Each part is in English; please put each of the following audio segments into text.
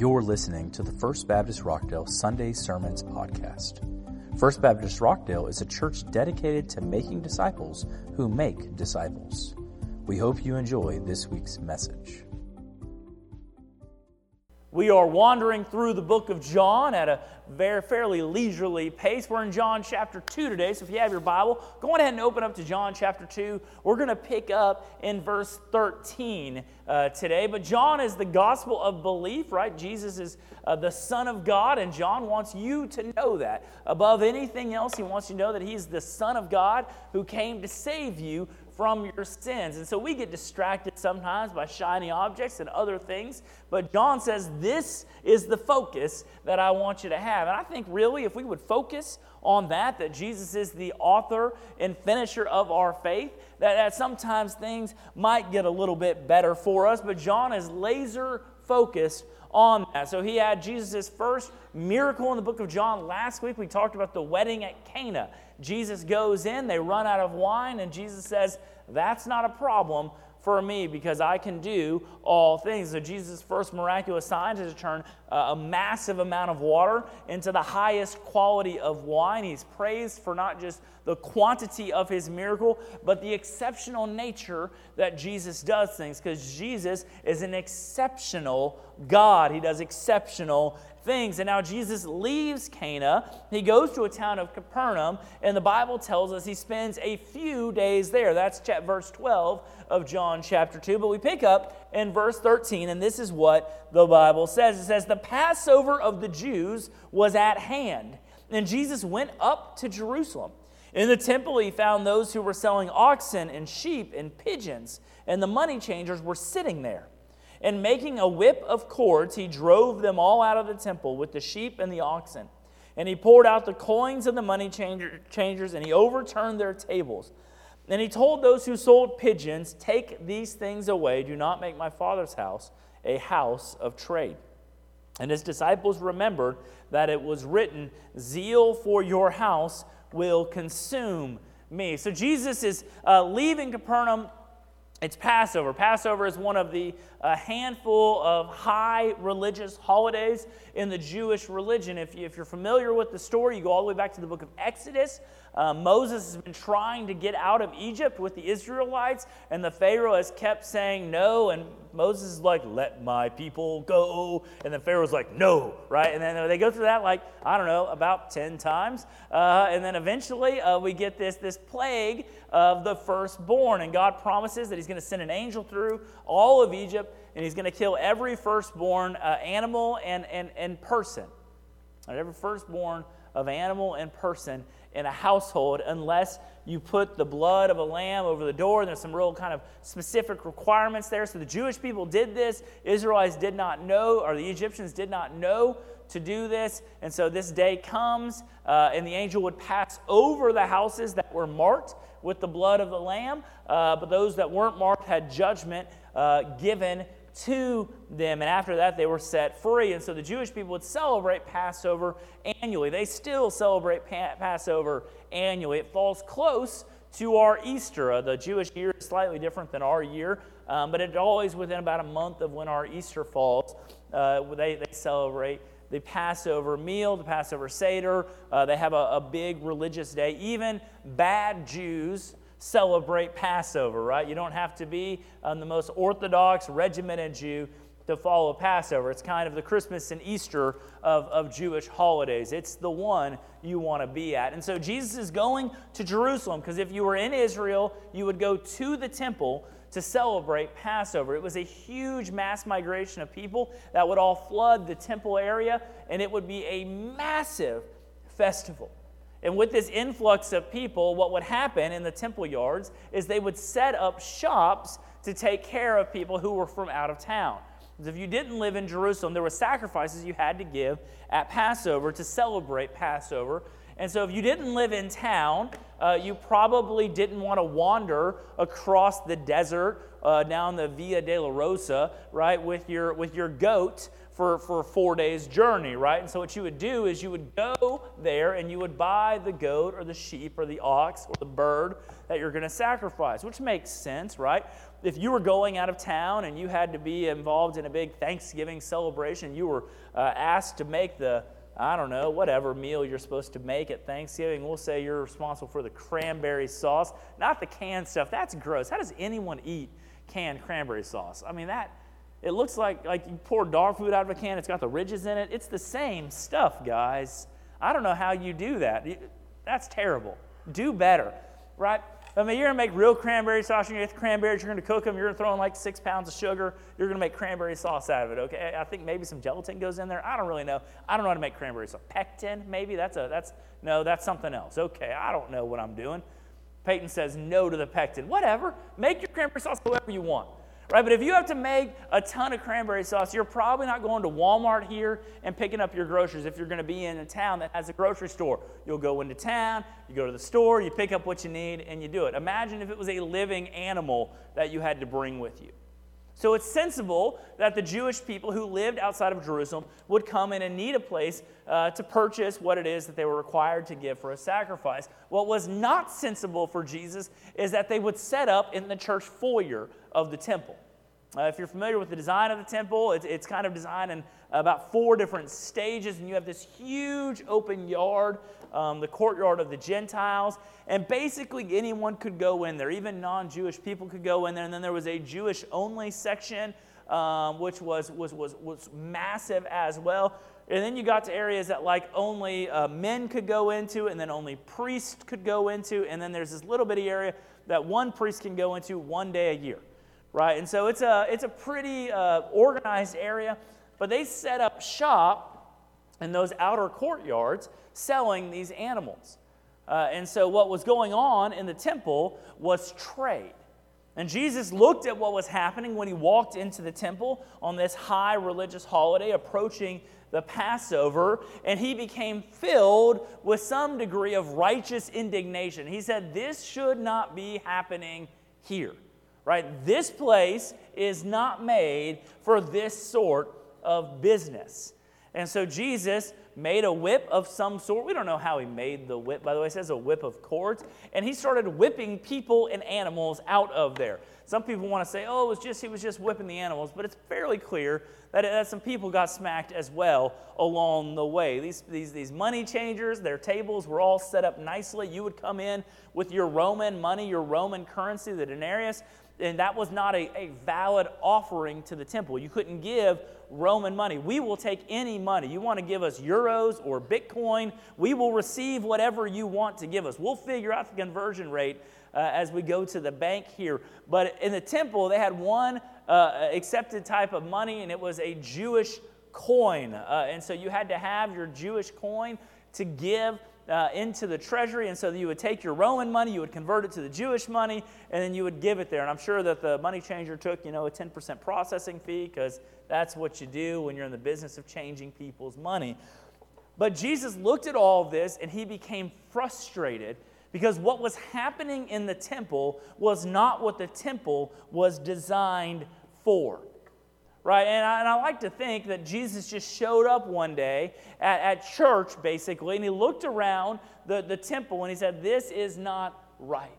You're listening to the First Baptist Rockdale Sunday Sermons podcast. First Baptist Rockdale is a church dedicated to making disciples who make disciples. We hope you enjoy this week's message. We are wandering through the book of John at a very fairly leisurely pace. We're in John chapter 2 today, so if you have your Bible, go ahead and open up to John chapter 2. We're going to pick up in verse 13 uh, today. But John is the gospel of belief, right? Jesus is uh, the Son of God, and John wants you to know that. Above anything else, he wants you to know that he's the Son of God who came to save you from your sins. And so we get distracted sometimes by shiny objects and other things. But John says, This is the focus that I want you to have. And I think really, if we would focus on that, that Jesus is the author and finisher of our faith, that, that sometimes things might get a little bit better for us. But John is laser focused on that. So he had Jesus' first miracle in the book of John. Last week we talked about the wedding at Cana. Jesus goes in, they run out of wine, and Jesus says, That's not a problem for me because I can do all things. So, Jesus' first miraculous sign is to turn uh, a massive amount of water into the highest quality of wine. He's praised for not just the quantity of his miracle, but the exceptional nature that Jesus does things because Jesus is an exceptional God. He does exceptional things. And now Jesus leaves Cana. He goes to a town of Capernaum, and the Bible tells us he spends a few days there. That's verse 12 of John chapter 2. But we pick up in verse 13, and this is what the Bible says it says, The Passover of the Jews was at hand, and Jesus went up to Jerusalem. In the temple, he found those who were selling oxen and sheep and pigeons, and the money changers were sitting there. And making a whip of cords, he drove them all out of the temple with the sheep and the oxen. And he poured out the coins of the money changers, and he overturned their tables. And he told those who sold pigeons, Take these things away. Do not make my father's house a house of trade. And his disciples remembered that it was written, Zeal for your house will consume me. So Jesus is uh, leaving Capernaum it's Passover. Passover is one of the uh, handful of high religious holidays in the Jewish religion. If, you, if you're familiar with the story, you go all the way back to the book of Exodus. Uh, Moses has been trying to get out of Egypt with the Israelites, and the Pharaoh has kept saying no. And Moses is like, let my people go. And then Pharaoh's like, no, right? And then they go through that like, I don't know, about 10 times. Uh, and then eventually uh, we get this, this plague of the firstborn. And God promises that He's going to send an angel through all of Egypt, and He's going to kill every firstborn uh, animal and, and, and person. Right, every firstborn of animal and person in a household unless you put the blood of a lamb over the door. There's some real kind of specific requirements there. So the Jewish people did this. Israelites did not know, or the Egyptians did not know to do this. And so this day comes, uh, and the angel would pass over the houses that were marked with the blood of the lamb, uh, but those that weren't marked had judgment uh, given to them. And after that, they were set free. And so the Jewish people would celebrate Passover annually. They still celebrate pa- Passover annually. It falls close to our Easter. Uh, the Jewish year is slightly different than our year, um, but it's always within about a month of when our Easter falls. Uh, they, they celebrate the Passover meal, the Passover Seder. Uh, they have a, a big religious day. Even bad Jews celebrate Passover, right? You don't have to be um, the most orthodox, regimented Jew to follow Passover. It's kind of the Christmas and Easter of, of Jewish holidays. It's the one you want to be at. And so Jesus is going to Jerusalem because if you were in Israel, you would go to the temple to celebrate Passover. It was a huge mass migration of people that would all flood the temple area, and it would be a massive festival. And with this influx of people, what would happen in the temple yards is they would set up shops to take care of people who were from out of town. If you didn't live in Jerusalem, there were sacrifices you had to give at Passover to celebrate Passover. And so, if you didn't live in town, uh, you probably didn't want to wander across the desert uh, down the Via de la Rosa, right, with your, with your goat for, for four days journey, right? And so what you would do is you would go there and you would buy the goat or the sheep or the ox or the bird that you're going to sacrifice, which makes sense, right? If you were going out of town and you had to be involved in a big Thanksgiving celebration, you were uh, asked to make the I don't know, whatever meal you're supposed to make at Thanksgiving. We'll say you're responsible for the cranberry sauce, not the canned stuff. That's gross. How does anyone eat canned cranberry sauce? I mean, that it looks like like you pour dog food out of a can. It's got the ridges in it. It's the same stuff, guys. I don't know how you do that. That's terrible. Do better, right? I mean, you're gonna make real cranberry sauce. You're gonna get the cranberries. You're gonna cook them. You're gonna throw in like six pounds of sugar. You're gonna make cranberry sauce out of it. Okay? I think maybe some gelatin goes in there. I don't really know. I don't know how to make cranberry sauce. Pectin, maybe that's a that's no, that's something else. Okay, I don't know what I'm doing. Peyton says no to the pectin. Whatever. Make your cranberry sauce however you want right? But if you have to make a ton of cranberry sauce, you're probably not going to Walmart here and picking up your groceries if you're going to be in a town that has a grocery store. You'll go into town, you go to the store, you pick up what you need, and you do it. Imagine if it was a living animal that you had to bring with you. So it's sensible that the Jewish people who lived outside of Jerusalem would come in and need a place uh, to purchase what it is that they were required to give for a sacrifice. What was not sensible for Jesus is that they would set up in the church foyer of the temple. Uh, if you're familiar with the design of the temple, it's, it's kind of designed in about four different stages, and you have this huge open yard, um, the courtyard of the Gentiles, and basically anyone could go in there. Even non Jewish people could go in there, and then there was a Jewish only section, um, which was, was, was, was massive as well. And then you got to areas that like only uh, men could go into, and then only priests could go into, and then there's this little bitty area that one priest can go into one day a year right? And so it's a, it's a pretty uh, organized area, but they set up shop in those outer courtyards selling these animals. Uh, and so what was going on in the temple was trade. And Jesus looked at what was happening when he walked into the temple on this high religious holiday approaching the Passover, and he became filled with some degree of righteous indignation. He said, This should not be happening here right? This place is not made for this sort of business. And so Jesus made a whip of some sort. We don't know how he made the whip, by the way. It says a whip of cords. And he started whipping people and animals out of there. Some people want to say, oh, it was just he was just whipping the animals, but it's fairly clear that, that some people got smacked as well along the way. These, these, these money changers, their tables were all set up nicely. You would come in with your Roman money, your Roman currency, the denarius and that was not a, a valid offering to the temple. You couldn't give Roman money. We will take any money. You want to give us euros or Bitcoin, we will receive whatever you want to give us. We'll figure out the conversion rate uh, as we go to the bank here. But in the temple, they had one uh, accepted type of money, and it was a Jewish coin. Uh, and so you had to have your Jewish coin to give uh, into the treasury. And so you would take your Roman money, you would convert it to the Jewish money, and then you would give it there. And I'm sure that the money changer took, you know, a 10% processing fee because that's what you do when you're in the business of changing people's money. But Jesus looked at all this and he became frustrated because what was happening in the temple was not what the temple was designed for right? And I, and I, like to think that Jesus just showed up one day at, at church, basically, and he looked around the, the temple and he said, This is not right.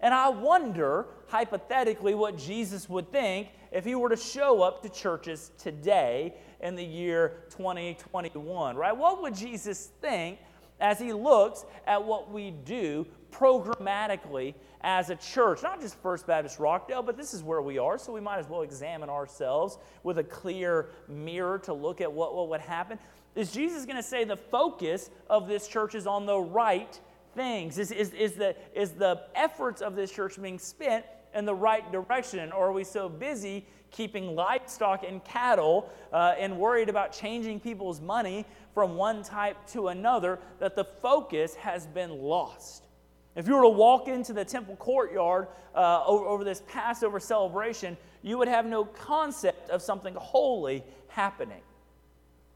And I wonder, hypothetically, what Jesus would think if he were to show up to churches today in the year 2021, right? What would Jesus think as he looks at what we do programmatically as a church, not just First Baptist Rockdale, but this is where we are, so we might as well examine ourselves with a clear mirror to look at what, what would happen. Is Jesus going to say the focus of this church is on the right things? Is, is, is, the, is the efforts of this church being spent in the right direction? Or are we so busy keeping livestock and cattle uh, and worried about changing people's money from one type to another that the focus has been lost? If you were to walk into the temple courtyard uh, over, over this Passover celebration, you would have no concept of something holy happening.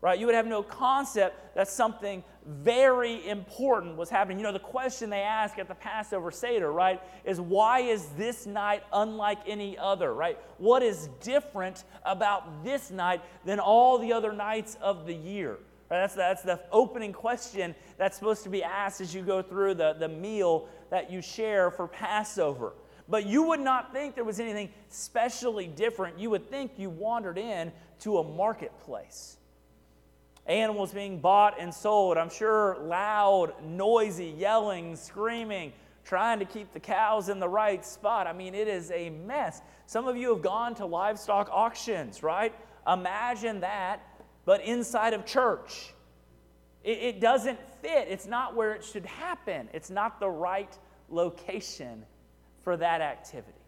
right? You would have no concept that something very important was happening. You know, the question they ask at the Passover Seder, right, is why is this night unlike any other, right? What is different about this night than all the other nights of the year? Right? That's, that's the opening question that's supposed to be asked as you go through the, the meal that you share for Passover. But you would not think there was anything specially different. You would think you wandered in to a marketplace animals being bought and sold. I'm sure loud, noisy, yelling, screaming, trying to keep the cows in the right spot. I mean, it is a mess. Some of you have gone to livestock auctions, right? Imagine that, but inside of church. It, it doesn't fit. It's not where it should happen, it's not the right location for that activity.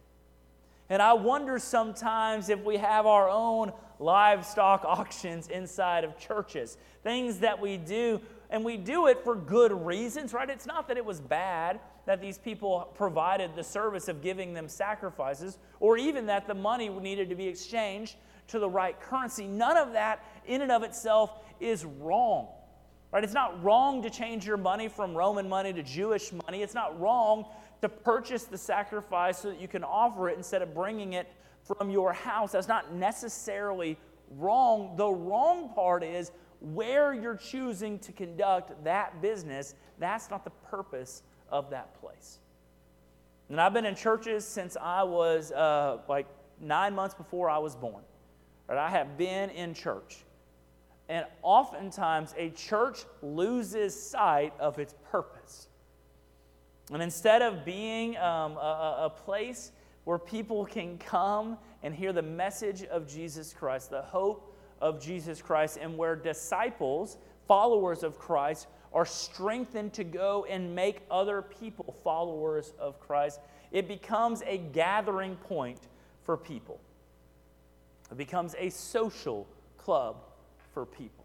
And I wonder sometimes if we have our own livestock auctions inside of churches, things that we do, and we do it for good reasons, right? It's not that it was bad that these people provided the service of giving them sacrifices, or even that the money needed to be exchanged to the right currency. None of that, in and of itself, is wrong. Right? It's not wrong to change your money from Roman money to Jewish money. It's not wrong to purchase the sacrifice so that you can offer it instead of bringing it from your house. That's not necessarily wrong. The wrong part is where you're choosing to conduct that business. That's not the purpose of that place. And I've been in churches since I was uh, like nine months before I was born. Right? I have been in church. And oftentimes, a church loses sight of its purpose. And instead of being um, a, a place where people can come and hear the message of Jesus Christ, the hope of Jesus Christ, and where disciples, followers of Christ, are strengthened to go and make other people followers of Christ. It becomes a gathering point for people, it becomes a social club for people.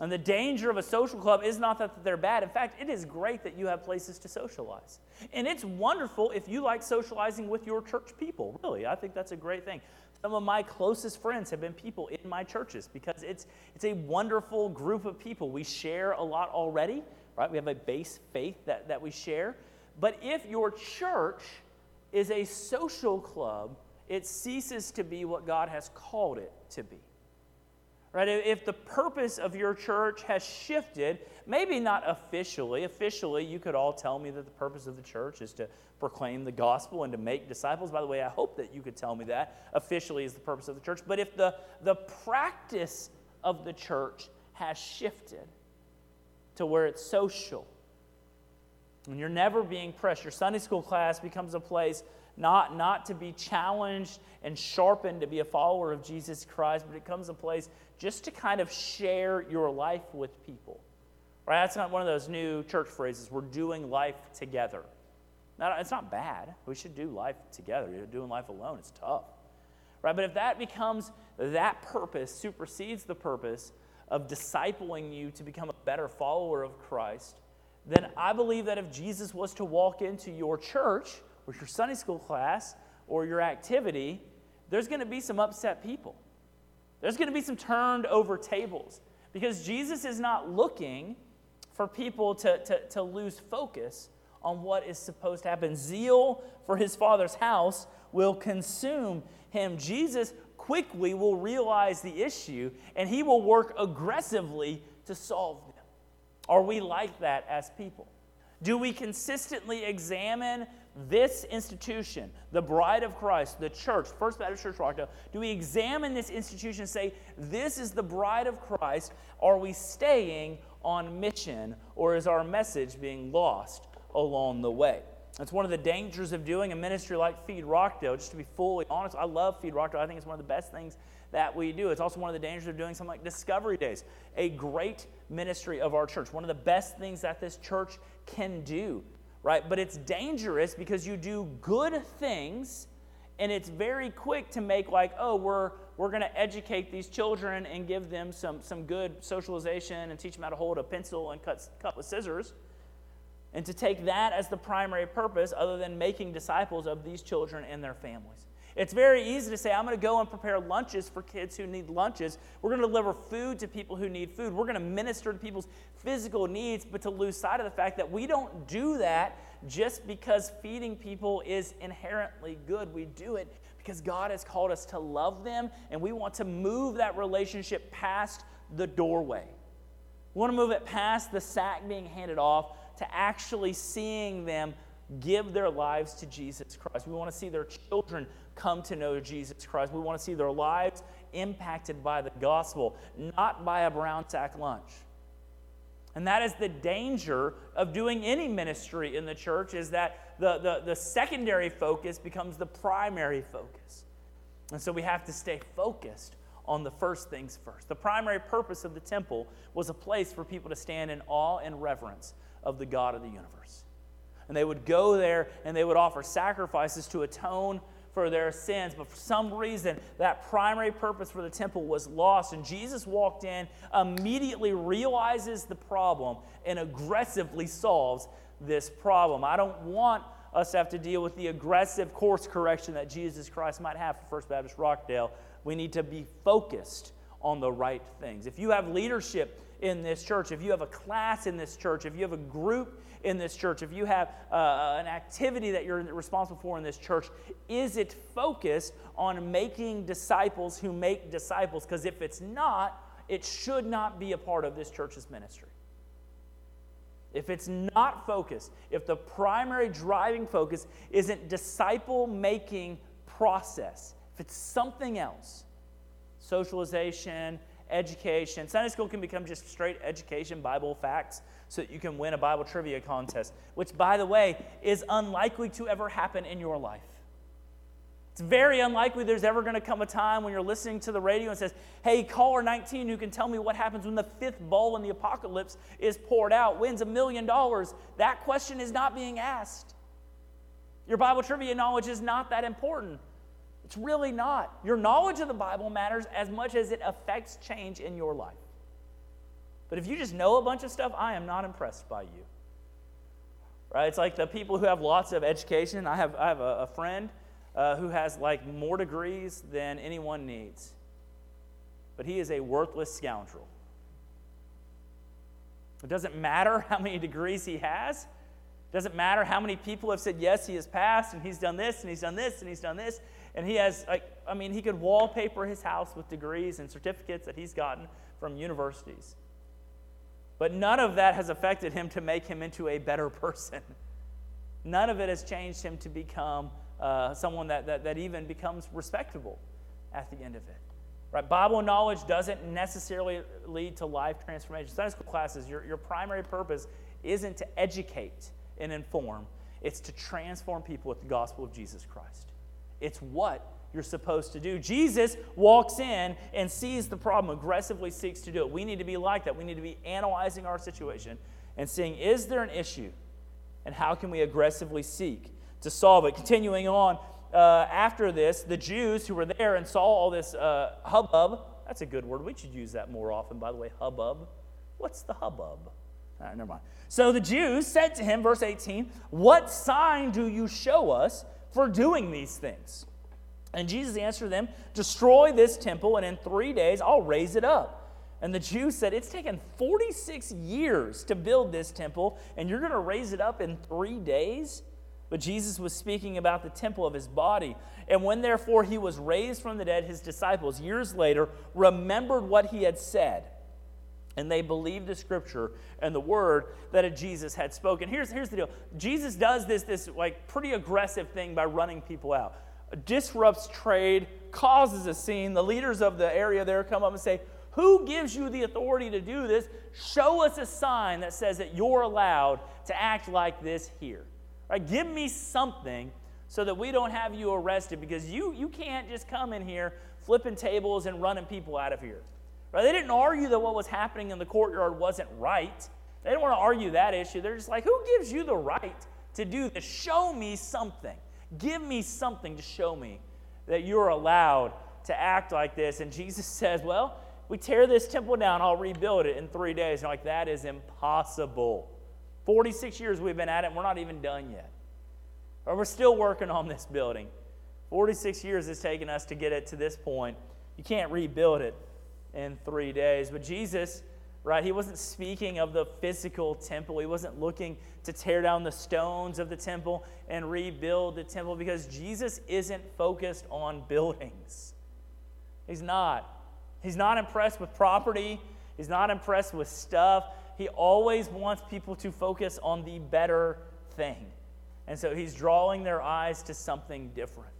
And the danger of a social club is not that they're bad. In fact, it is great that you have places to socialize. And it's wonderful if you like socializing with your church people. Really, I think that's a great thing. Some of my closest friends have been people in my churches because it's, it's a wonderful group of people. We share a lot already, right? We have a base faith that, that we share. But if your church is a social club, it ceases to be what God has called it to be. Right? If the purpose of your church has shifted, maybe not officially, officially, you could all tell me that the purpose of the church is to proclaim the gospel and to make disciples. By the way, I hope that you could tell me that officially is the purpose of the church. But if the, the practice of the church has shifted to where it's social, and you're never being pressed, your Sunday school class becomes a place not, not to be challenged and sharpened to be a follower of Jesus Christ, but it comes a place just to kind of share your life with people. Right? That's not one of those new church phrases. We're doing life together. Not, it's not bad. We should do life together. You're doing life alone. It's tough. Right? But if that becomes that purpose supersedes the purpose of discipling you to become a better follower of Christ, then I believe that if Jesus was to walk into your church or your Sunday school class or your activity, there's going to be some upset people. There's going to be some turned over tables because Jesus is not looking for people to, to, to lose focus on what is supposed to happen. Zeal for his father's house will consume him. Jesus quickly will realize the issue and he will work aggressively to solve them. Are we like that as people? Do we consistently examine this institution, the bride of Christ, the church, First Baptist Church Rockdale, do we examine this institution and say, this is the bride of Christ? Are we staying on mission or is our message being lost along the way? That's one of the dangers of doing a ministry like Feed Rockdale. Just to be fully honest, I love Feed Rockdale. I think it's one of the best things that we do. It's also one of the dangers of doing something like Discovery Days, a great ministry of our church. One of the best things that this church can do right? But it's dangerous because you do good things and it's very quick to make like, oh, we're we're going to educate these children and give them some, some good socialization and teach them how to hold a pencil and cut, cut with scissors. And to take that as the primary purpose, other than making disciples of these children and their families. It's very easy to say, I'm going to go and prepare lunches for kids who need lunches. We're going to deliver food to people who need food. We're going to minister to people's physical needs, but to lose sight of the fact that we don't do that just because feeding people is inherently good. We do it because God has called us to love them, and we want to move that relationship past the doorway. We want to move it past the sack being handed off to actually seeing them give their lives to Jesus Christ. We want to see their children come to know Jesus Christ. We want to see their lives impacted by the gospel, not by a brown sack lunch. And that is the danger of doing any ministry in the church is that the, the, the secondary focus becomes the primary focus. And so we have to stay focused on the first things first. The primary purpose of the temple was a place for people to stand in awe and reverence of the God of the universe. And they would go there and they would offer sacrifices to atone for their sins. But for some reason, that primary purpose for the temple was lost. And Jesus walked in, immediately realizes the problem, and aggressively solves this problem. I don't want us to have to deal with the aggressive course correction that Jesus Christ might have for First Baptist Rockdale. We need to be focused on the right things. If you have leadership in this church, if you have a class in this church, if you have a group in this church, if you have uh, an activity that you're responsible for in this church, is it focused on making disciples who make disciples? Because if it's not, it should not be a part of this church's ministry. If it's not focused, if the primary driving focus isn't disciple making process, if it's something else, socialization, education. Sunday school can become just straight education, Bible facts, so that you can win a Bible trivia contest, which, by the way, is unlikely to ever happen in your life. It's very unlikely there's ever going to come a time when you're listening to the radio and says, Hey, caller 19 who can tell me what happens when the fifth bowl in the apocalypse is poured out wins a million dollars. That question is not being asked. Your Bible trivia knowledge is not that important. It's really not. Your knowledge of the Bible matters as much as it affects change in your life. But if you just know a bunch of stuff, I am not impressed by you. Right? It's like the people who have lots of education. I have, I have a, a friend uh, who has like more degrees than anyone needs, but he is a worthless scoundrel. It doesn't matter how many degrees he has. Doesn't matter how many people have said, yes, he has passed, and he's done this, and he's done this, and he's done this. And he has, like, I mean, he could wallpaper his house with degrees and certificates that he's gotten from universities. But none of that has affected him to make him into a better person. None of it has changed him to become uh, someone that, that, that even becomes respectable at the end of it. Right? Bible knowledge doesn't necessarily lead to life transformation. Sunday school classes, your, your primary purpose isn't to educate and inform, it's to transform people with the gospel of Jesus Christ. It's what you're supposed to do. Jesus walks in and sees the problem, aggressively seeks to do it. We need to be like that. We need to be analyzing our situation and seeing is there an issue and how can we aggressively seek to solve it. Continuing on, uh, after this, the Jews who were there and saw all this uh, hubbub, that's a good word. We should use that more often, by the way, hubbub. What's the hubbub? Right, never mind. So the Jews said to him, verse 18, What sign do you show us for doing these things? And Jesus answered them, Destroy this temple, and in three days I'll raise it up. And the Jews said, It's taken 46 years to build this temple, and you're going to raise it up in three days? But Jesus was speaking about the temple of his body. And when therefore he was raised from the dead, his disciples, years later, remembered what he had said. And they believed the scripture and the word that Jesus had spoken. Here's, here's the deal Jesus does this, this like pretty aggressive thing by running people out disrupts trade, causes a scene. The leaders of the area there come up and say, Who gives you the authority to do this? Show us a sign that says that you're allowed to act like this here. Right? Give me something so that we don't have you arrested because you, you can't just come in here flipping tables and running people out of here. Right? They didn't argue that what was happening in the courtyard wasn't right. They didn't want to argue that issue. They're just like, who gives you the right to do this? Show me something. Give me something to show me that you're allowed to act like this. And Jesus says, Well, we tear this temple down, I'll rebuild it in three days. And like, that is impossible. 46 years we've been at it, and we're not even done yet. Or we're still working on this building. 46 years has taken us to get it to this point. You can't rebuild it in three days. But Jesus, right, he wasn't speaking of the physical temple. He wasn't looking to tear down the stones of the temple and rebuild the temple because Jesus isn't focused on buildings. He's not. He's not impressed with property, he's not impressed with stuff. He always wants people to focus on the better thing. And so he's drawing their eyes to something different.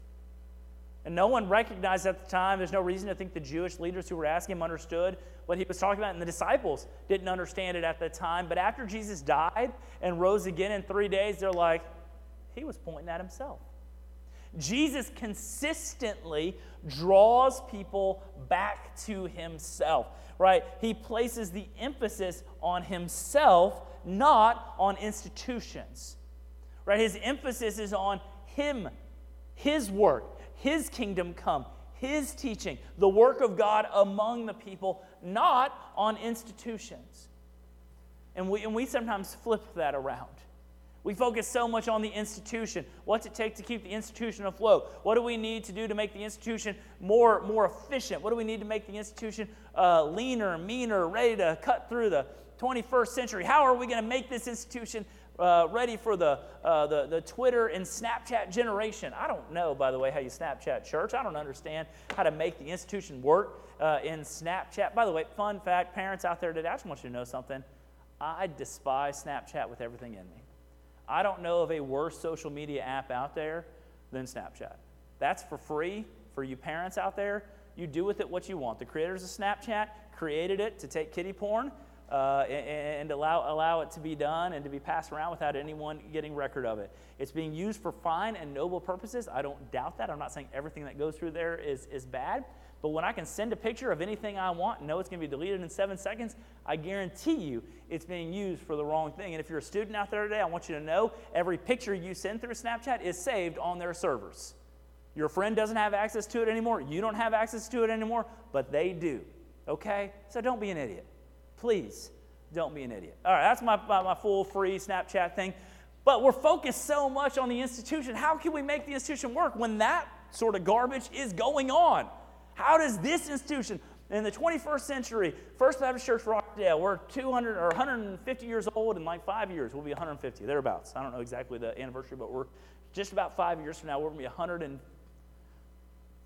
And no one recognized at the time, there's no reason to think the Jewish leaders who were asking him understood what he was talking about, and the disciples didn't understand it at the time. But after Jesus died and rose again in three days, they're like, he was pointing at himself. Jesus consistently draws people back to himself, right? He places the emphasis on himself, not on institutions, right? His emphasis is on him, his work, his kingdom come, His teaching, the work of God among the people, not on institutions. And we, and we sometimes flip that around. We focus so much on the institution. What's it take to keep the institution afloat? What do we need to do to make the institution more, more efficient? What do we need to make the institution uh, leaner, meaner, ready to cut through the 21st century? How are we going to make this institution uh, ready for the, uh, the, the Twitter and Snapchat generation. I don't know, by the way, how you Snapchat church. I don't understand how to make the institution work uh, in Snapchat. By the way, fun fact parents out there today, I just want you to know something. I despise Snapchat with everything in me. I don't know of a worse social media app out there than Snapchat. That's for free for you parents out there. You do with it what you want. The creators of Snapchat created it to take kiddie porn uh, and, allow, allow it to be done and to be passed around without anyone getting record of it. It's being used for fine and noble purposes. I don't doubt that. I'm not saying everything that goes through there is, is bad. But when I can send a picture of anything I want and know it's going to be deleted in seven seconds, I guarantee you it's being used for the wrong thing. And if you're a student out there today, I want you to know every picture you send through Snapchat is saved on their servers. Your friend doesn't have access to it anymore. You don't have access to it anymore, but they do. Okay? So don't be an idiot. Please don't be an idiot. All right, that's my, my, my full free Snapchat thing. But we're focused so much on the institution. How can we make the institution work when that sort of garbage is going on? How does this institution, in the 21st century, First Baptist Church Rockdale, we're 200 or 150 years old in like five years. We'll be 150, thereabouts. I don't know exactly the anniversary, but we're just about five years from now, we're going to be 100 and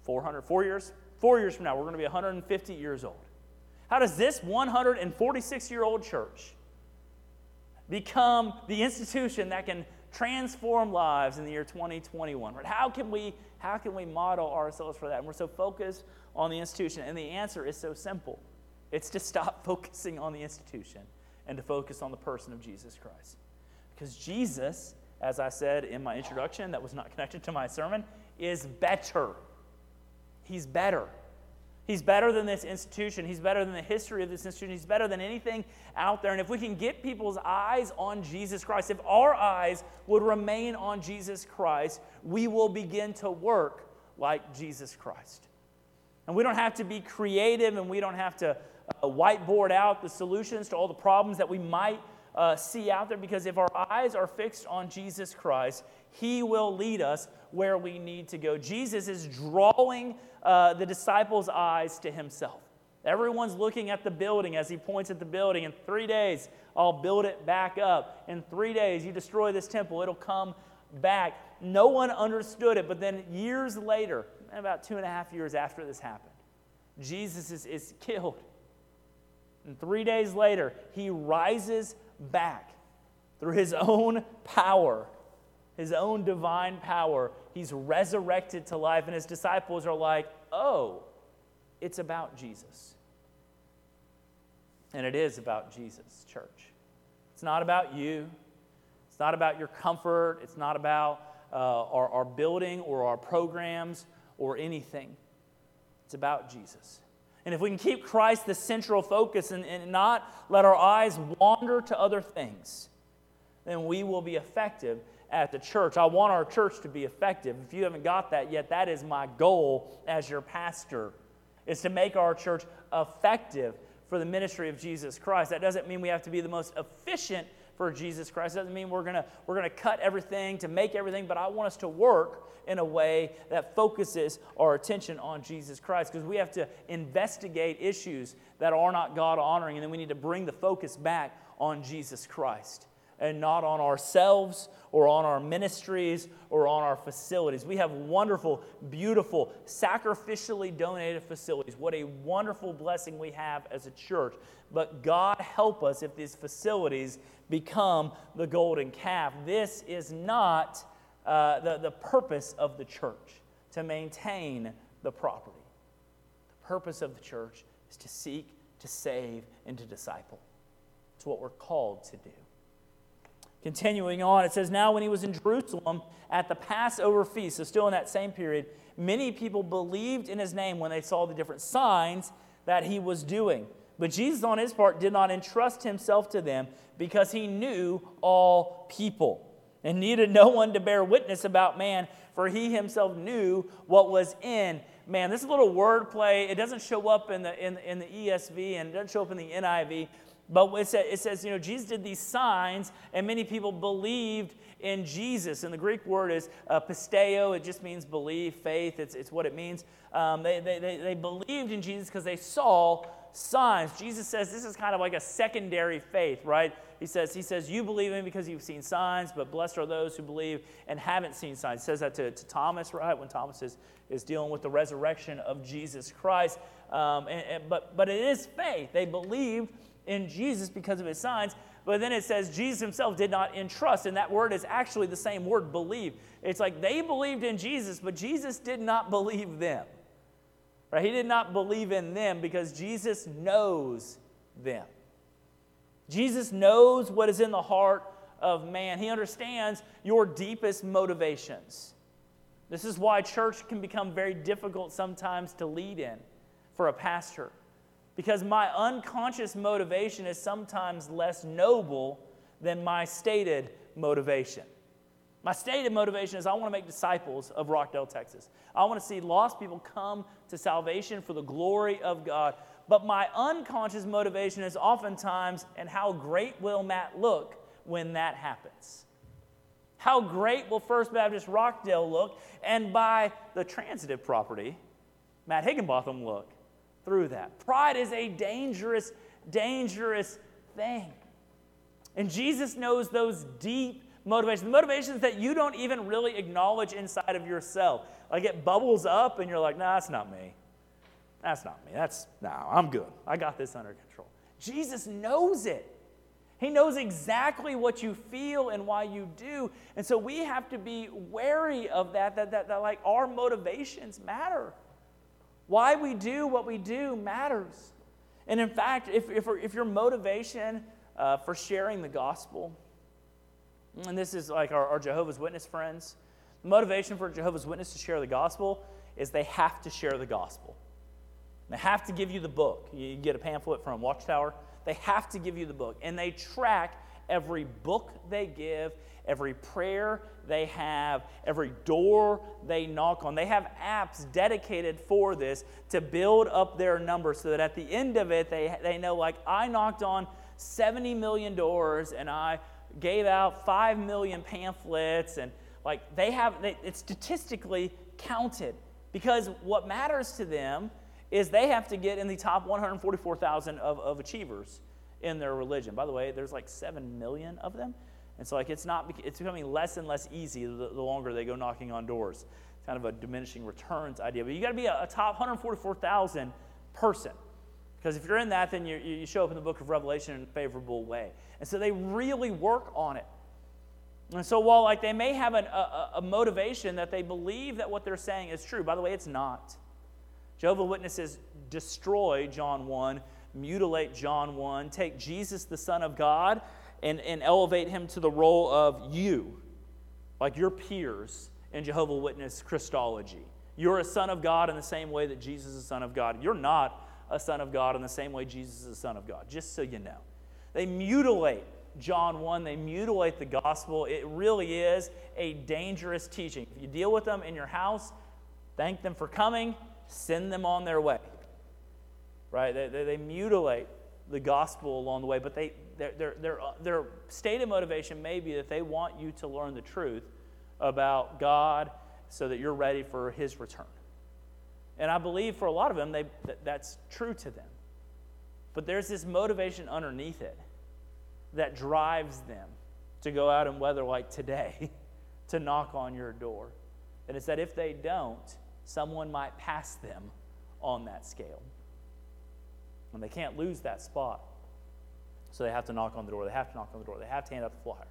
400, four years? Four years from now, we're going to be 150 years old. How does this 146 year old church become the institution that can transform lives in the year 2021? Right? How can we how can we model ourselves for that? And we're so focused on the institution, and the answer is so simple. It's to stop focusing on the institution and to focus on the person of Jesus Christ. Because Jesus, as I said in my introduction that was not connected to my sermon, is better. He's better. He's better than this institution. He's better than the history of this institution. He's better than anything out there. And if we can get people's eyes on Jesus Christ, if our eyes would remain on Jesus Christ, we will begin to work like Jesus Christ. And we don't have to be creative and we don't have to uh, whiteboard out the solutions to all the problems that we might uh, see out there because if our eyes are fixed on Jesus Christ, He will lead us where we need to go. Jesus is drawing uh, the disciples' eyes to himself. Everyone's looking at the building as he points at the building. In three days, I'll build it back up. In three days, you destroy this temple, it'll come back. No one understood it, but then years later, about two and a half years after this happened, Jesus is, is killed. And three days later, he rises back through his own power, his own divine power, he's resurrected to life, and his disciples are like, oh, it's about Jesus. And it is about Jesus, church. It's not about you, it's not about your comfort, it's not about uh, our, our building or our programs or anything. It's about Jesus. And if we can keep Christ the central focus and, and not let our eyes wander to other things, then we will be effective at the church. I want our church to be effective. If you haven't got that yet, that is my goal as your pastor, is to make our church effective for the ministry of Jesus Christ. That doesn't mean we have to be the most efficient for Jesus Christ. It doesn't mean we're gonna we're gonna cut everything to make everything, but I want us to work in a way that focuses our attention on Jesus Christ because we have to investigate issues that are not God honoring, and then we need to bring the focus back on Jesus Christ and not on ourselves or on our ministries or on our facilities. We have wonderful, beautiful, sacrificially donated facilities. What a wonderful blessing we have as a church. But God help us if these facilities become the golden calf. This is not uh, the, the purpose of the church to maintain the property. The purpose of the church is to seek, to save, and to disciple. It's what we're called to do. Continuing on, it says, Now when he was in Jerusalem at the Passover feast, so still in that same period, many people believed in his name when they saw the different signs that he was doing. But Jesus, on his part, did not entrust himself to them because he knew all people and needed no one to bear witness about man, for he himself knew what was in man. This is a little wordplay. It doesn't show up in the, in, in the ESV and it doesn't show up in the NIV. But it says, it says, you know, Jesus did these signs, and many people believed in Jesus. And the Greek word is uh, pisteo. It just means believe, faith. It's, it's what it means. Um, they, they, they, they believed in Jesus because they saw signs. Jesus says this is kind of like a secondary faith, right? He says, he says, You believe in because you've seen signs, but blessed are those who believe and haven't seen signs. He says that to, to Thomas, right? When Thomas is, is dealing with the resurrection of Jesus Christ. Um, and, and, but, but it is faith. They believed in Jesus because of his signs. But then it says Jesus himself did not entrust, and that word is actually the same word, believe. It's like they believed in Jesus, but Jesus did not believe them. Right? He did not believe in them because Jesus knows them. Jesus knows what is in the heart of man. He understands your deepest motivations. This is why church can become very difficult sometimes to lead in for a pastor because my unconscious motivation is sometimes less noble than my stated motivation. My stated motivation is I want to make disciples of Rockdale, Texas. I want to see lost people come to salvation for the glory of God. But my unconscious motivation is oftentimes, and how great will Matt look when that happens? How great will First Baptist Rockdale look? And by the transitive property, Matt Higginbotham look? Through that. Pride is a dangerous, dangerous thing. And Jesus knows those deep motivations, the motivations that you don't even really acknowledge inside of yourself. Like it bubbles up and you're like, nah, that's not me. That's not me. That's, no, nah, I'm good. I got this under control. Jesus knows it. He knows exactly what you feel and why you do. And so we have to be wary of that, that, that, that like our motivations matter. Why we do what we do matters. And in fact, if, if, if your motivation uh, for sharing the gospel, and this is like our, our Jehovah's Witness friends, the motivation for Jehovah's Witness to share the gospel is they have to share the gospel. They have to give you the book. You get a pamphlet from Watchtower. They have to give you the book. And they track every book they give, every prayer they have, every door they knock on. They have apps dedicated for this to build up their numbers so that at the end of it, they, they know, like, I knocked on 70 million doors and I gave out 5 million pamphlets. And, like, they have, they, it's statistically counted because what matters to them is they have to get in the top 144,000 of, of achievers in their religion. By the way, there's like 7 million of them. And so, like, it's not, it's becoming less and less easy the, the longer they go knocking on doors. It's kind of a diminishing returns idea. But you got to be a, a, top 144,000 person. Because if you're in that, then you, you show up in the book of Revelation in a favorable way. And so they really work on it. And so while like they may have an, a, a motivation that they believe that what they're saying is true, by the way, it's not. Jehovah Witnesses destroy John 1 mutilate John 1, take Jesus, the Son of God, and, and elevate him to the role of you, like your peers in Jehovah Witness Christology. You're a son of God in the same way that Jesus is a son of God. You're not a son of God in the same way Jesus is a son of God, just so you know. They mutilate John 1, they mutilate the gospel. It really is a dangerous teaching. If you deal with them in your house, thank them for coming, send them on their way right? They, they, they mutilate the gospel along the way, but they, their, their, their, uh, their stated motivation may be that they want you to learn the truth about God so that you're ready for His return. And I believe for a lot of them, they, that, that's true to them. But there's this motivation underneath it that drives them to go out and weather like today to knock on your door. And it's that if they don't, someone might pass them on that scale. They can't lose that spot. So they have to knock on the door. They have to knock on the door. They have to hand out the flyer.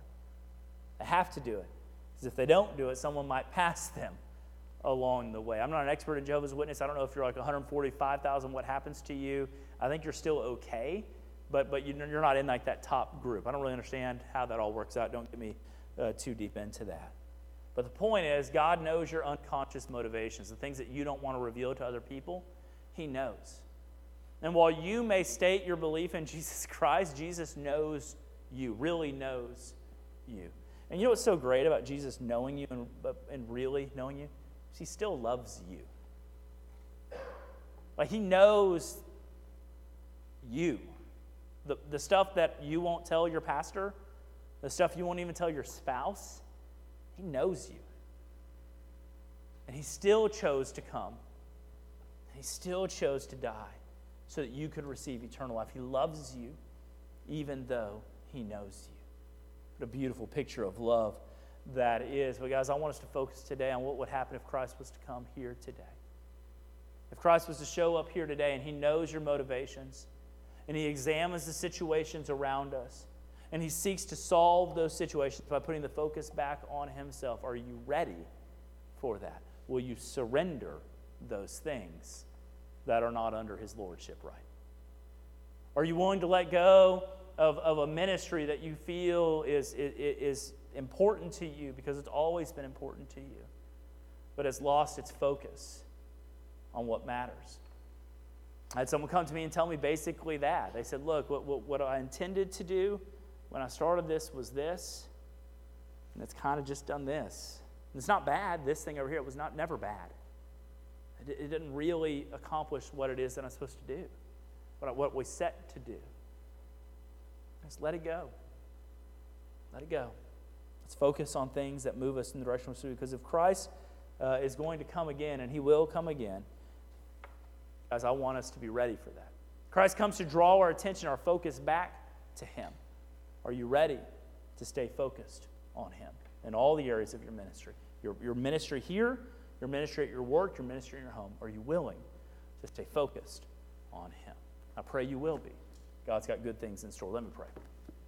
They have to do it. Because if they don't do it, someone might pass them along the way. I'm not an expert in Jehovah's Witness. I don't know if you're like 145,000, what happens to you. I think you're still okay, but, but you're not in like that top group. I don't really understand how that all works out. Don't get me uh, too deep into that. But the point is, God knows your unconscious motivations, the things that you don't want to reveal to other people. He knows. And while you may state your belief in Jesus Christ, Jesus knows you, really knows you. And you know what's so great about Jesus knowing you and, and really knowing you? He still loves you. Like he knows you. The, the stuff that you won't tell your pastor, the stuff you won't even tell your spouse, he knows you. And he still chose to come. He still chose to die so that you could receive eternal life. He loves you even though he knows you. What a beautiful picture of love that is. But, guys, I want us to focus today on what would happen if Christ was to come here today. If Christ was to show up here today and he knows your motivations and he examines the situations around us and he seeks to solve those situations by putting the focus back on himself, are you ready for that? Will you surrender those things that are not under his lordship right? Are you willing to let go of, of a ministry that you feel is, is, is important to you because it's always been important to you, but has lost its focus on what matters. I had someone come to me and tell me basically that. They said, Look, what, what, what I intended to do when I started this was this, and it's kind of just done this. And it's not bad. This thing over here, it was not never bad. It, didn't really accomplish what it is that I'm supposed to do, what, what we set to do. Just let it go. Let it go. Let's focus on things that move us in the direction we're supposed because if Christ uh, is going to come again, and he will come again, guys, I want us to be ready for that. Christ comes to draw our attention, our focus back to him. Are you ready to stay focused on him in all the areas of your ministry? Your, your ministry here, your ministry at your work, your ministry in your home. Are you willing to stay focused on him? I pray you will be. God's got good things in store. Let me pray.